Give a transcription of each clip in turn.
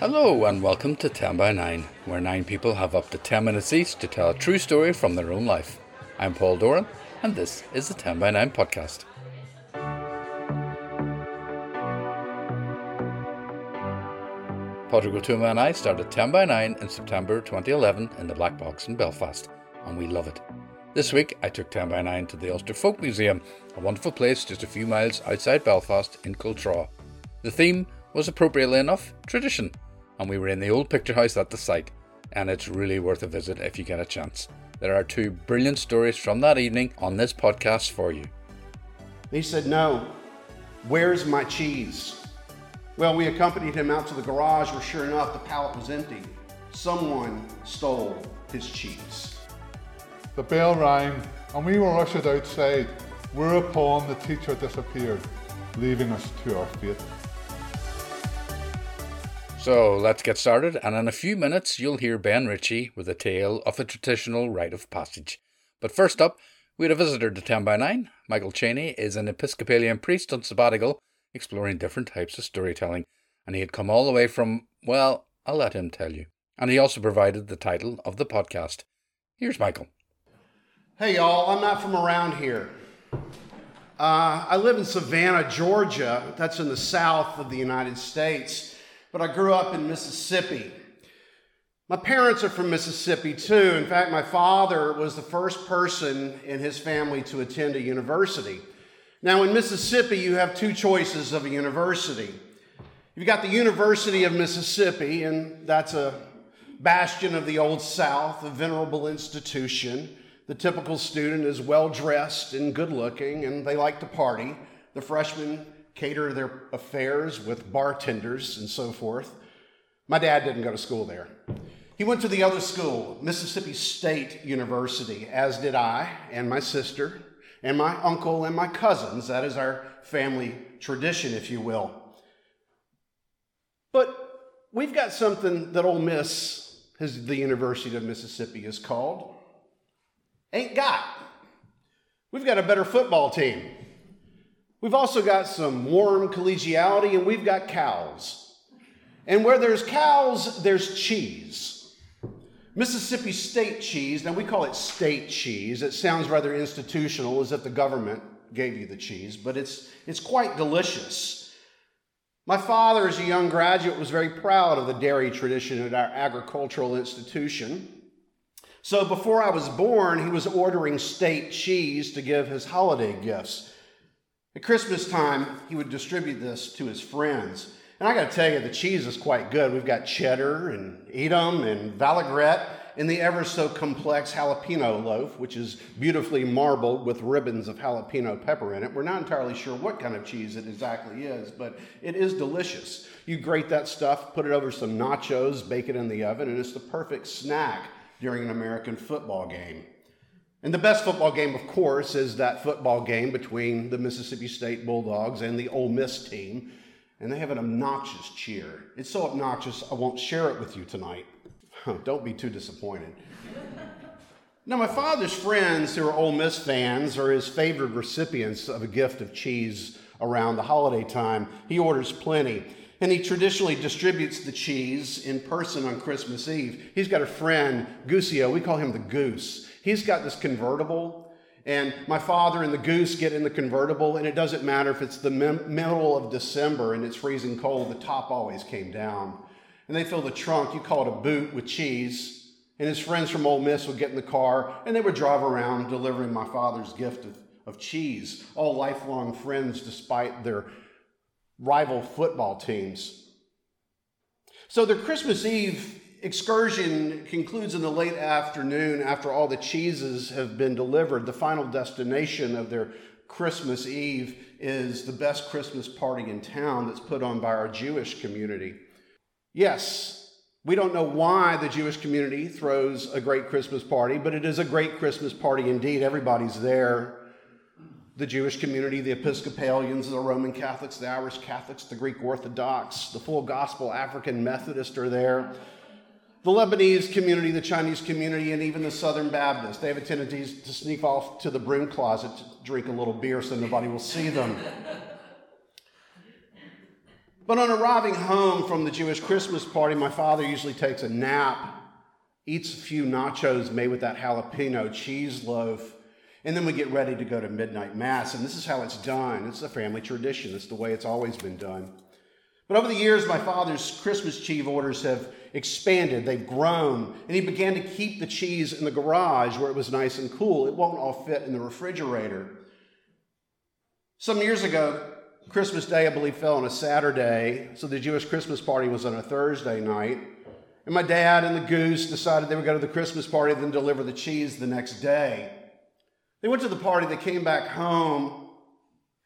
Hello and welcome to 10 by 9, where nine people have up to 10 minutes each to tell a true story from their own life. I'm Paul Doran, and this is the 10 by 9 podcast. Padraig Ó and I started 10 by 9 in September 2011 in the Black Box in Belfast, and we love it. This week I took 10 by 9 to the Ulster Folk Museum, a wonderful place just a few miles outside Belfast in Cultra. The theme was appropriately enough tradition, and we were in the old picture house at the site, and it's really worth a visit if you get a chance. There are two brilliant stories from that evening on this podcast for you. He said, No, where's my cheese? Well, we accompanied him out to the garage where, sure enough, the pallet was empty. Someone stole his cheese. The bell rang and we were ushered outside, whereupon the teacher disappeared, leaving us to our fate. So let's get started, and in a few minutes you'll hear Ben Ritchie with a tale of a traditional rite of passage. But first up, we had a visitor to 10 by 9. Michael Cheney is an Episcopalian priest on sabbatical, exploring different types of storytelling, and he had come all the way from, well, I'll let him tell you. And he also provided the title of the podcast. Here's Michael. Hey, y'all, I'm not from around here. Uh, I live in Savannah, Georgia. That's in the south of the United States, but I grew up in Mississippi. My parents are from Mississippi too. In fact, my father was the first person in his family to attend a university. Now, in Mississippi, you have two choices of a university. You've got the University of Mississippi, and that's a bastion of the Old South, a venerable institution. The typical student is well dressed and good looking, and they like to party. The freshmen cater their affairs with bartenders and so forth. My dad didn't go to school there. He went to the other school, Mississippi State University, as did I and my sister and my uncle and my cousins. That is our family tradition, if you will. But we've got something that Ole Miss, the University of Mississippi, is called ain't got. We've got a better football team. We've also got some warm collegiality, and we've got cows. And where there's cows, there's cheese. Mississippi state cheese, now we call it state cheese. It sounds rather institutional, as if the government gave you the cheese, but it's, it's quite delicious. My father, as a young graduate, was very proud of the dairy tradition at our agricultural institution. So before I was born, he was ordering state cheese to give his holiday gifts. At Christmas time, he would distribute this to his friends. And I got to tell you, the cheese is quite good. We've got cheddar and Edam and Vallagret and the ever so complex jalapeno loaf, which is beautifully marbled with ribbons of jalapeno pepper in it. We're not entirely sure what kind of cheese it exactly is, but it is delicious. You grate that stuff, put it over some nachos, bake it in the oven, and it's the perfect snack during an American football game. And the best football game, of course, is that football game between the Mississippi State Bulldogs and the Ole Miss team. And they have an obnoxious cheer. It's so obnoxious, I won't share it with you tonight. Don't be too disappointed. now, my father's friends who are Ole Miss fans are his favored recipients of a gift of cheese around the holiday time. He orders plenty. And he traditionally distributes the cheese in person on Christmas Eve. He's got a friend, Gooseo, we call him the Goose. He's got this convertible, and my father and the Goose get in the convertible, and it doesn't matter if it's the middle of December and it's freezing cold, the top always came down. And they fill the trunk, you call it a boot, with cheese. And his friends from Ole Miss would get in the car, and they would drive around delivering my father's gift of, of cheese. All lifelong friends, despite their rival football teams. So their Christmas Eve excursion concludes in the late afternoon after all the cheeses have been delivered. The final destination of their Christmas Eve is the best Christmas party in town that's put on by our Jewish community. Yes, we don't know why the Jewish community throws a great Christmas party, but it is a great Christmas party indeed. Everybody's there the Jewish community, the Episcopalians, the Roman Catholics, the Irish Catholics, the Greek Orthodox, the full gospel African Methodists are there. The Lebanese community, the Chinese community, and even the Southern Baptists. They have a tendency to sneak off to the broom closet to drink a little beer so nobody will see them. But on arriving home from the Jewish Christmas party, my father usually takes a nap, eats a few nachos made with that jalapeno cheese loaf, and then we get ready to go to midnight mass. And this is how it's done. It's a family tradition. It's the way it's always been done. But over the years, my father's Christmas cheese orders have expanded, they've grown, and he began to keep the cheese in the garage where it was nice and cool. It won't all fit in the refrigerator. Some years ago, Christmas Day, I believe, fell on a Saturday, so the Jewish Christmas party was on a Thursday night. And my dad and the goose decided they would go to the Christmas party, then deliver the cheese the next day. They went to the party, they came back home,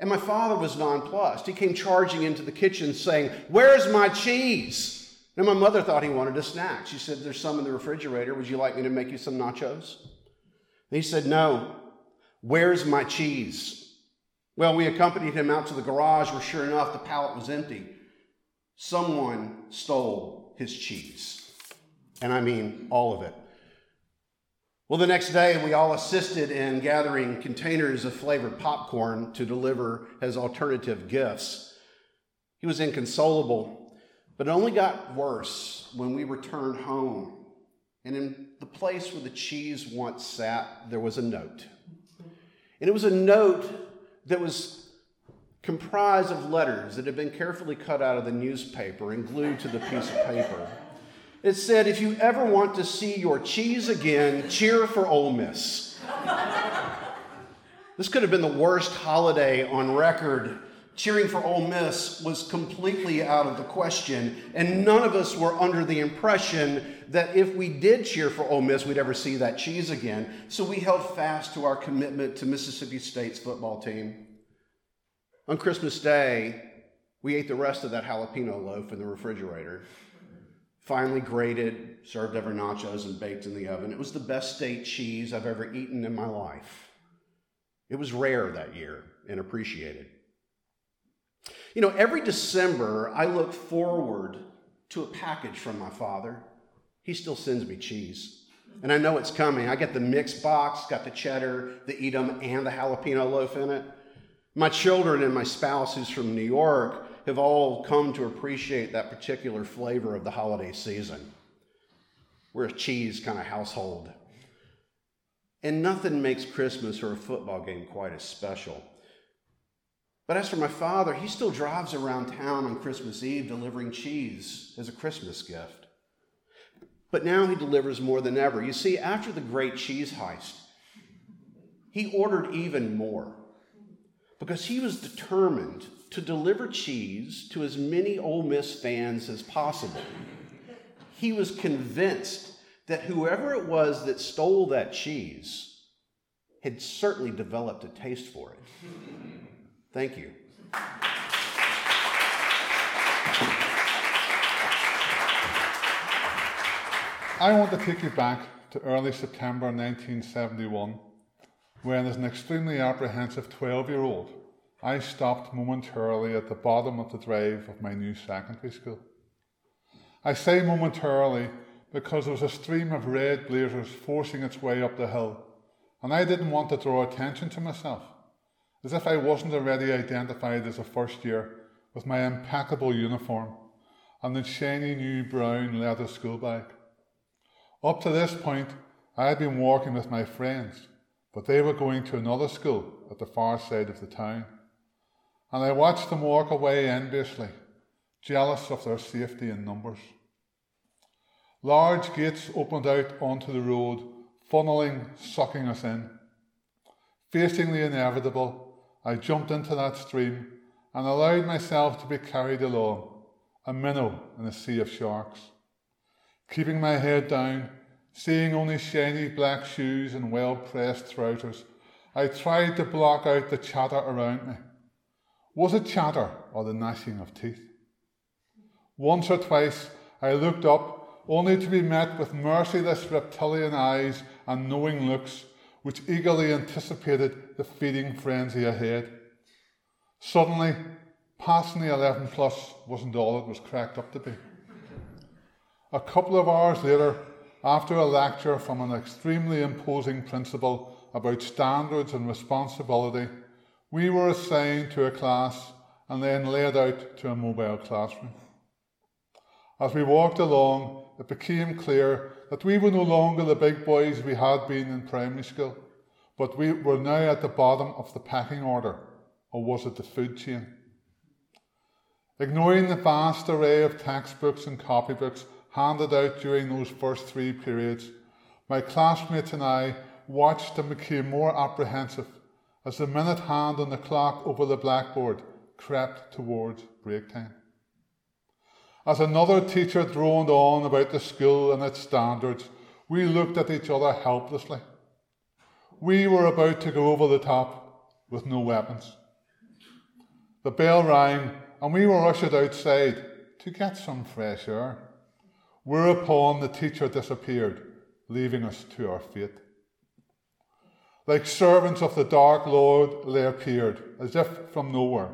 and my father was nonplussed. He came charging into the kitchen saying, Where's my cheese? And my mother thought he wanted a snack. She said, There's some in the refrigerator. Would you like me to make you some nachos? And he said, No. Where's my cheese? Well, we accompanied him out to the garage where, sure enough, the pallet was empty. Someone stole his cheese. And I mean all of it. Well, the next day, we all assisted in gathering containers of flavored popcorn to deliver as alternative gifts. He was inconsolable, but it only got worse when we returned home. And in the place where the cheese once sat, there was a note. And it was a note that was comprised of letters that had been carefully cut out of the newspaper and glued to the piece of paper. It said, if you ever want to see your cheese again, cheer for Ole Miss. this could have been the worst holiday on record. Cheering for Ole Miss was completely out of the question, and none of us were under the impression that if we did cheer for Ole Miss, we'd ever see that cheese again. So we held fast to our commitment to Mississippi State's football team. On Christmas Day, we ate the rest of that jalapeno loaf in the refrigerator finely grated, served over nachos, and baked in the oven. It was the best state cheese I've ever eaten in my life. It was rare that year and appreciated. You know, every December, I look forward to a package from my father. He still sends me cheese. And I know it's coming. I get the mixed box, got the cheddar, the Edam, and the jalapeno loaf in it. My children and my spouse, who's from New York, have all come to appreciate that particular flavor of the holiday season. We're a cheese kind of household. And nothing makes Christmas or a football game quite as special. But as for my father, he still drives around town on Christmas Eve delivering cheese as a Christmas gift. But now he delivers more than ever. You see, after the great cheese heist, he ordered even more because he was determined to deliver cheese to as many Ole Miss fans as possible. He was convinced that whoever it was that stole that cheese had certainly developed a taste for it. Thank you. I want to take you back to early September 1971 when, as an extremely apprehensive 12 year old, I stopped momentarily at the bottom of the drive of my new secondary school. I say momentarily because there was a stream of red blazers forcing its way up the hill, and I didn't want to draw attention to myself, as if I wasn't already identified as a first year with my impeccable uniform and the shiny new brown leather school bag. Up to this point, I had been walking with my friends, but they were going to another school at the far side of the town and I watched them walk away enviously, jealous of their safety in numbers. Large gates opened out onto the road, funneling, sucking us in. Facing the inevitable, I jumped into that stream and allowed myself to be carried along, a minnow in a sea of sharks. Keeping my head down, seeing only shiny black shoes and well pressed trousers, I tried to block out the chatter around me. Was it chatter or the gnashing of teeth? Once or twice I looked up, only to be met with merciless reptilian eyes and knowing looks which eagerly anticipated the feeding frenzy ahead. Suddenly, passing the 11 plus wasn't all it was cracked up to be. A couple of hours later, after a lecture from an extremely imposing principal about standards and responsibility, we were assigned to a class and then led out to a mobile classroom. As we walked along, it became clear that we were no longer the big boys we had been in primary school, but we were now at the bottom of the packing order, or was it the food chain? Ignoring the vast array of textbooks and copybooks handed out during those first three periods, my classmates and I watched and became more apprehensive as the minute hand on the clock over the blackboard crept towards break time. As another teacher droned on about the school and its standards, we looked at each other helplessly. We were about to go over the top with no weapons. The bell rang, and we were ushered outside to get some fresh air. Whereupon the teacher disappeared, leaving us to our fate. Like servants of the dark Lord, they appeared, as if from nowhere.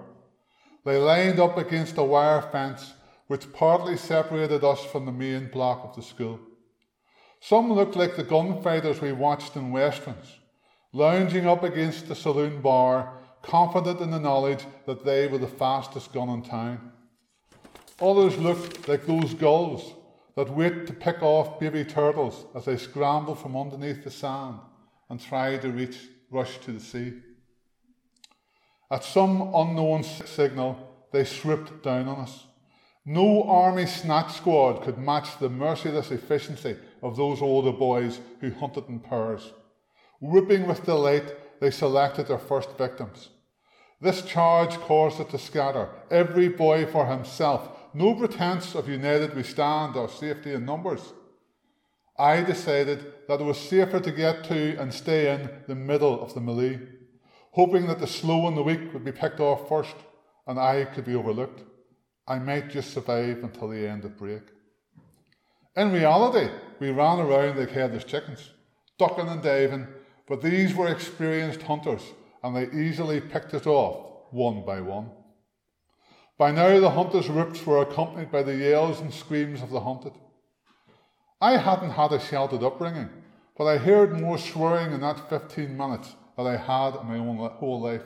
They lined up against a wire fence which partly separated us from the main block of the school. Some looked like the gunfighters we watched in westerns, lounging up against the saloon bar, confident in the knowledge that they were the fastest gun in town. Others looked like those gulls that wait to pick off baby turtles as they scramble from underneath the sand and try to reach, rush to the sea. At some unknown signal, they swooped down on us. No army snatch squad could match the merciless efficiency of those older boys who hunted in pairs. Whooping with delight, they selected their first victims. This charge caused it to scatter, every boy for himself, no pretense of united we stand or safety in numbers. I decided that it was safer to get to and stay in the middle of the melee, hoping that the slow and the weak would be picked off first and I could be overlooked. I might just survive until the end of break. In reality, we ran around like headless chickens, ducking and diving, but these were experienced hunters and they easily picked us off one by one. By now, the hunters' whoops were accompanied by the yells and screams of the hunted. I hadn't had a sheltered upbringing, but I heard more swearing in that 15 minutes than I had in my own whole life,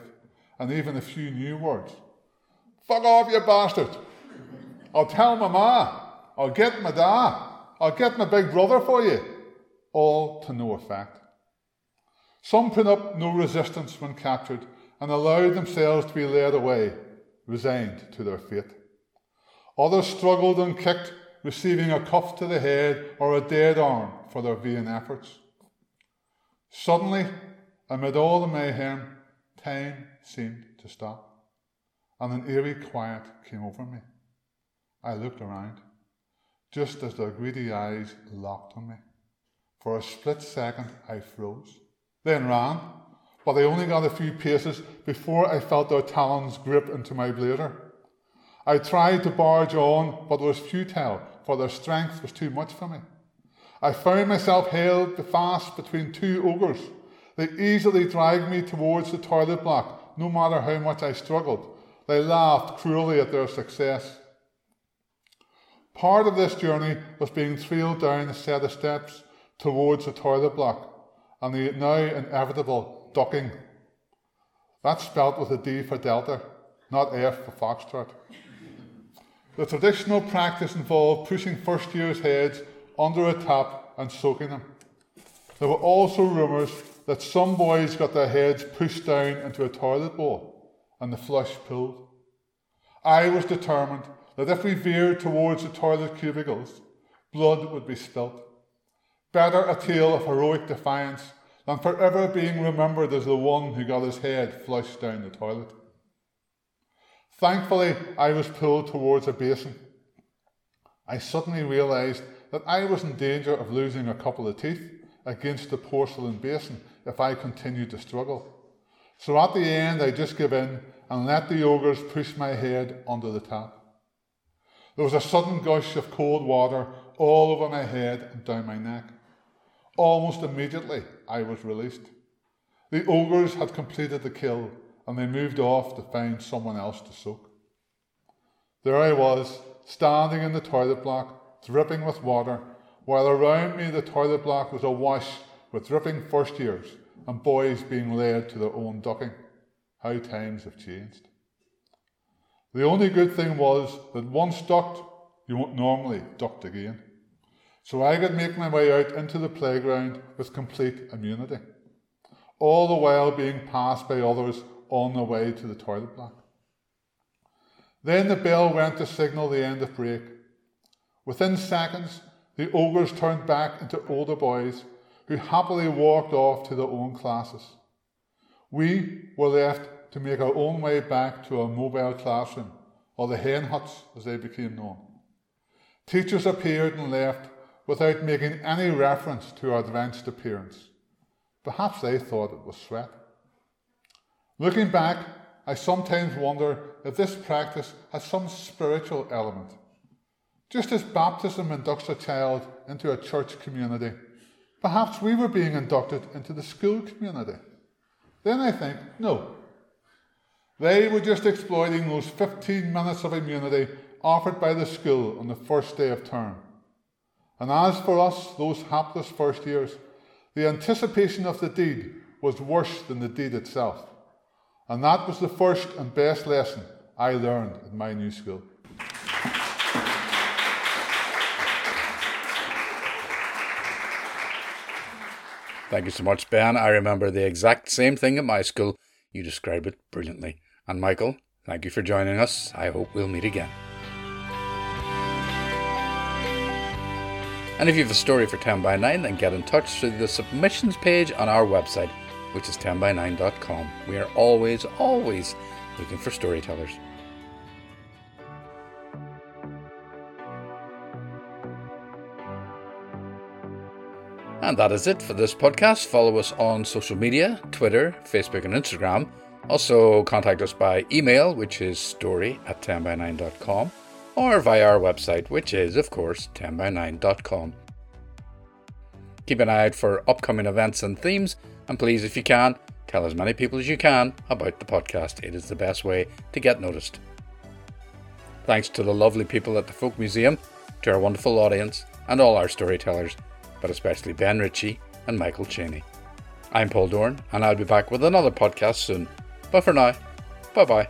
and even a few new words. Fuck off, you bastard! I'll tell my ma. I'll get my dad. I'll get my big brother for you. All to no effect. Some put up no resistance when captured and allowed themselves to be led away, resigned to their fate. Others struggled and kicked, receiving a cuff to the head or a dead arm for their vain efforts. Suddenly, amid all the mayhem, time seemed to stop and an eerie quiet came over me. I looked around, just as their greedy eyes locked on me. For a split second, I froze, then ran, but I only got a few paces before I felt their talons grip into my blazer. I tried to barge on, but it was futile, for their strength was too much for me. I found myself held fast between two ogres. They easily dragged me towards the toilet block, no matter how much I struggled. They laughed cruelly at their success. Part of this journey was being trailed down a set of steps towards the toilet block and the now inevitable ducking. That's spelt with a D for Delta, not F for Foxtrot. The traditional practice involved pushing first year's heads under a tap and soaking them. There were also rumours that some boys got their heads pushed down into a toilet bowl and the flush pulled. I was determined that if we veered towards the toilet cubicles, blood would be spilt. Better a tale of heroic defiance than forever being remembered as the one who got his head flushed down the toilet. Thankfully, I was pulled towards a basin. I suddenly realised that I was in danger of losing a couple of teeth against the porcelain basin if I continued to struggle. So at the end, I just gave in and let the ogres push my head under the tap. There was a sudden gush of cold water all over my head and down my neck. Almost immediately, I was released. The ogres had completed the kill and they moved off to find someone else to soak. There I was, standing in the toilet block, dripping with water, while around me the toilet block was awash with dripping first years and boys being led to their own ducking. How times have changed. The only good thing was that once ducked, you won't normally ducked again. So I could make my way out into the playground with complete immunity, all the while being passed by others on their way to the toilet block. Then the bell went to signal the end of break. Within seconds, the ogres turned back into older boys who happily walked off to their own classes. We were left to make our own way back to our mobile classroom, or the hen huts as they became known. Teachers appeared and left without making any reference to our advanced appearance. Perhaps they thought it was sweat. Looking back, I sometimes wonder if this practice has some spiritual element. Just as baptism inducts a child into a church community, perhaps we were being inducted into the school community. Then I think, no. They were just exploiting those 15 minutes of immunity offered by the school on the first day of term. And as for us, those hapless first years, the anticipation of the deed was worse than the deed itself. And that was the first and best lesson I learned in my new school. Thank you so much, Ben. I remember the exact same thing at my school. You described it brilliantly. And Michael, thank you for joining us. I hope we'll meet again. And if you have a story for 10 by 9, then get in touch through the submissions page on our website, which is 10by9.com. We are always, always looking for storytellers. And that is it for this podcast. Follow us on social media Twitter, Facebook, and Instagram. Also, contact us by email, which is story at 10by9.com, or via our website, which is, of course, 10by9.com. Keep an eye out for upcoming events and themes, and please, if you can, tell as many people as you can about the podcast. It is the best way to get noticed. Thanks to the lovely people at the Folk Museum, to our wonderful audience, and all our storytellers but especially Ben Ritchie and Michael Cheney. I'm Paul Doran, and I'll be back with another podcast soon. But for now, bye bye.